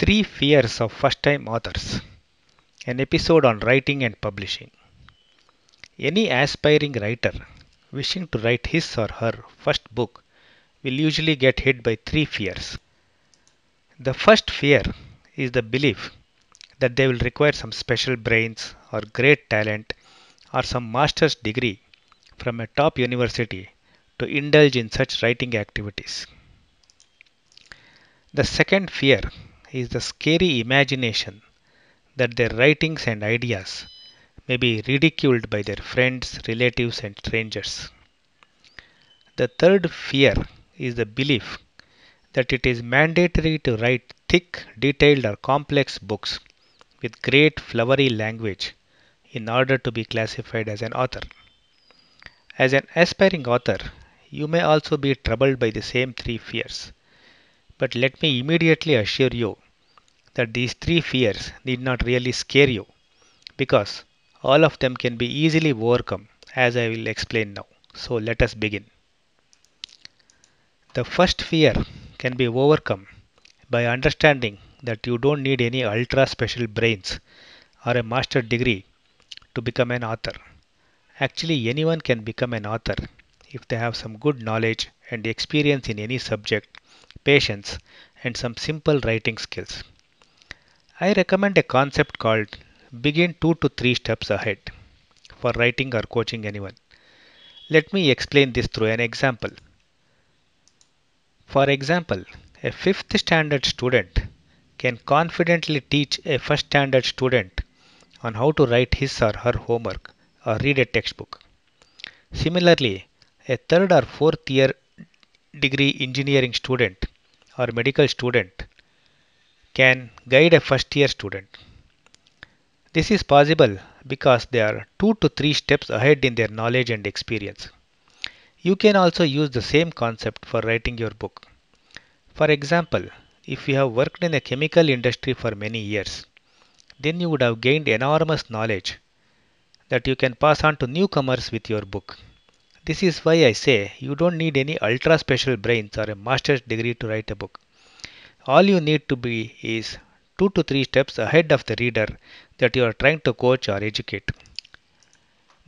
Three Fears of First Time Authors An episode on writing and publishing. Any aspiring writer wishing to write his or her first book will usually get hit by three fears. The first fear is the belief that they will require some special brains or great talent or some master's degree from a top university to indulge in such writing activities. The second fear is the scary imagination that their writings and ideas may be ridiculed by their friends, relatives, and strangers. The third fear is the belief that it is mandatory to write thick, detailed, or complex books with great flowery language in order to be classified as an author. As an aspiring author, you may also be troubled by the same three fears. But let me immediately assure you that these three fears need not really scare you because all of them can be easily overcome as I will explain now. So let us begin. The first fear can be overcome by understanding that you don't need any ultra special brains or a master degree to become an author. Actually, anyone can become an author if they have some good knowledge and experience in any subject, patience, and some simple writing skills. I recommend a concept called begin 2 to 3 steps ahead for writing or coaching anyone. Let me explain this through an example. For example, a 5th standard student can confidently teach a 1st standard student on how to write his or her homework or read a textbook. Similarly, a 3rd or 4th year degree engineering student or medical student can guide a first year student. This is possible because they are 2 to 3 steps ahead in their knowledge and experience. You can also use the same concept for writing your book. For example, if you have worked in the chemical industry for many years, then you would have gained enormous knowledge that you can pass on to newcomers with your book. This is why I say you don't need any ultra special brains or a master's degree to write a book. All you need to be is 2 to 3 steps ahead of the reader that you are trying to coach or educate.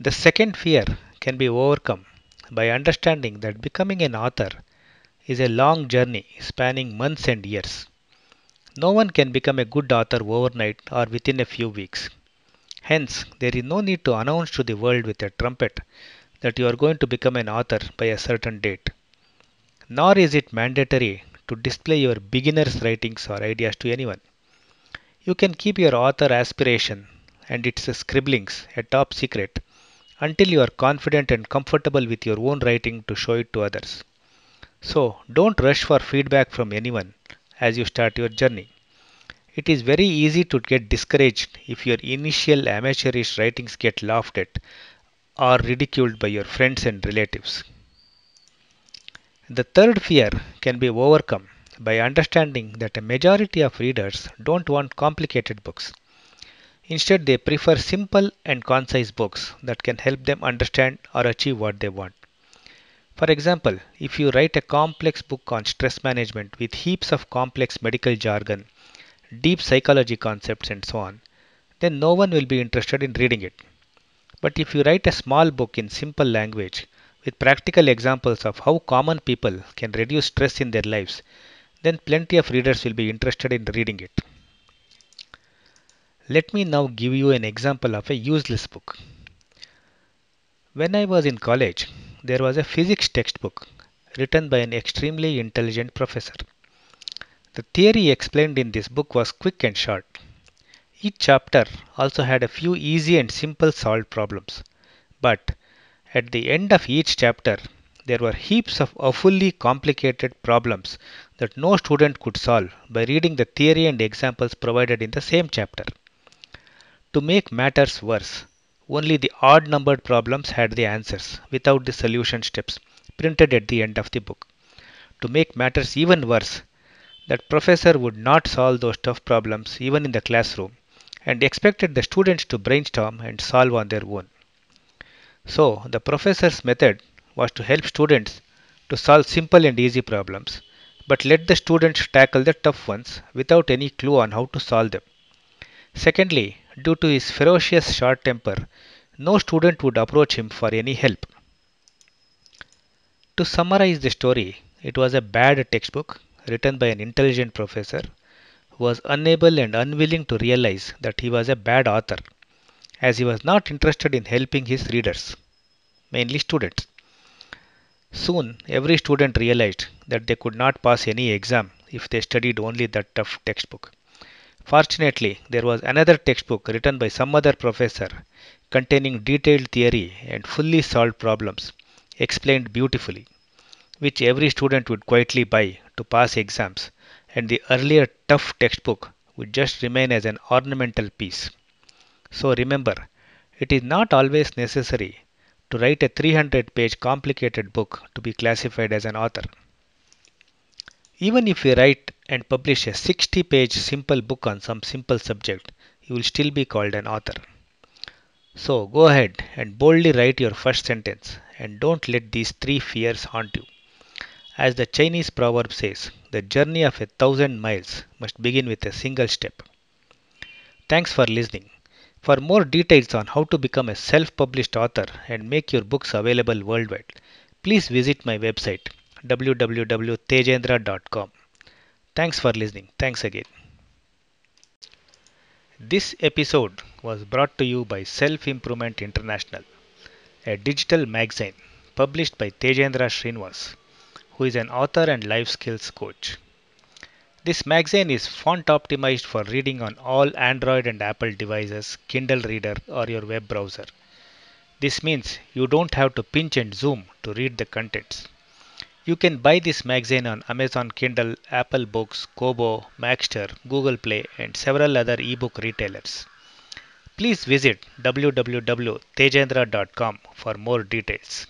The second fear can be overcome by understanding that becoming an author is a long journey spanning months and years. No one can become a good author overnight or within a few weeks. Hence, there is no need to announce to the world with a trumpet that you are going to become an author by a certain date. Nor is it mandatory to display your beginner's writings or ideas to anyone. You can keep your author aspiration and its scribblings a top secret until you are confident and comfortable with your own writing to show it to others. So, don't rush for feedback from anyone as you start your journey. It is very easy to get discouraged if your initial amateurish writings get laughed at or ridiculed by your friends and relatives. The third fear can be overcome by understanding that a majority of readers don't want complicated books. Instead, they prefer simple and concise books that can help them understand or achieve what they want. For example, if you write a complex book on stress management with heaps of complex medical jargon, deep psychology concepts, and so on, then no one will be interested in reading it. But if you write a small book in simple language with practical examples of how common people can reduce stress in their lives, then plenty of readers will be interested in reading it. Let me now give you an example of a useless book. When I was in college, there was a physics textbook written by an extremely intelligent professor. The theory explained in this book was quick and short. Each chapter also had a few easy and simple solved problems. But at the end of each chapter, there were heaps of awfully complicated problems that no student could solve by reading the theory and examples provided in the same chapter. To make matters worse, only the odd numbered problems had the answers without the solution steps printed at the end of the book. To make matters even worse, that professor would not solve those tough problems even in the classroom and expected the students to brainstorm and solve on their own. So, the professor's method was to help students to solve simple and easy problems but let the students tackle the tough ones without any clue on how to solve them. Secondly, due to his ferocious short temper, no student would approach him for any help. To summarize the story, it was a bad textbook written by an intelligent professor was unable and unwilling to realize that he was a bad author as he was not interested in helping his readers, mainly students. Soon, every student realized that they could not pass any exam if they studied only that tough textbook. Fortunately, there was another textbook written by some other professor containing detailed theory and fully solved problems explained beautifully, which every student would quietly buy to pass exams, and the earlier tough textbook would just remain as an ornamental piece. So remember, it is not always necessary to write a 300 page complicated book to be classified as an author. Even if you write and publish a 60 page simple book on some simple subject, you will still be called an author. So go ahead and boldly write your first sentence and don't let these three fears haunt you. As the Chinese proverb says, the journey of a thousand miles must begin with a single step. Thanks for listening. For more details on how to become a self published author and make your books available worldwide, please visit my website www.tejendra.com. Thanks for listening. Thanks again. This episode was brought to you by Self Improvement International, a digital magazine published by Tejendra Srinivas, who is an author and life skills coach. This magazine is font optimized for reading on all Android and Apple devices, Kindle Reader, or your web browser. This means you don't have to pinch and zoom to read the contents. You can buy this magazine on Amazon Kindle, Apple Books, Kobo, Magzter, Google Play, and several other ebook retailers. Please visit www.tejendra.com for more details.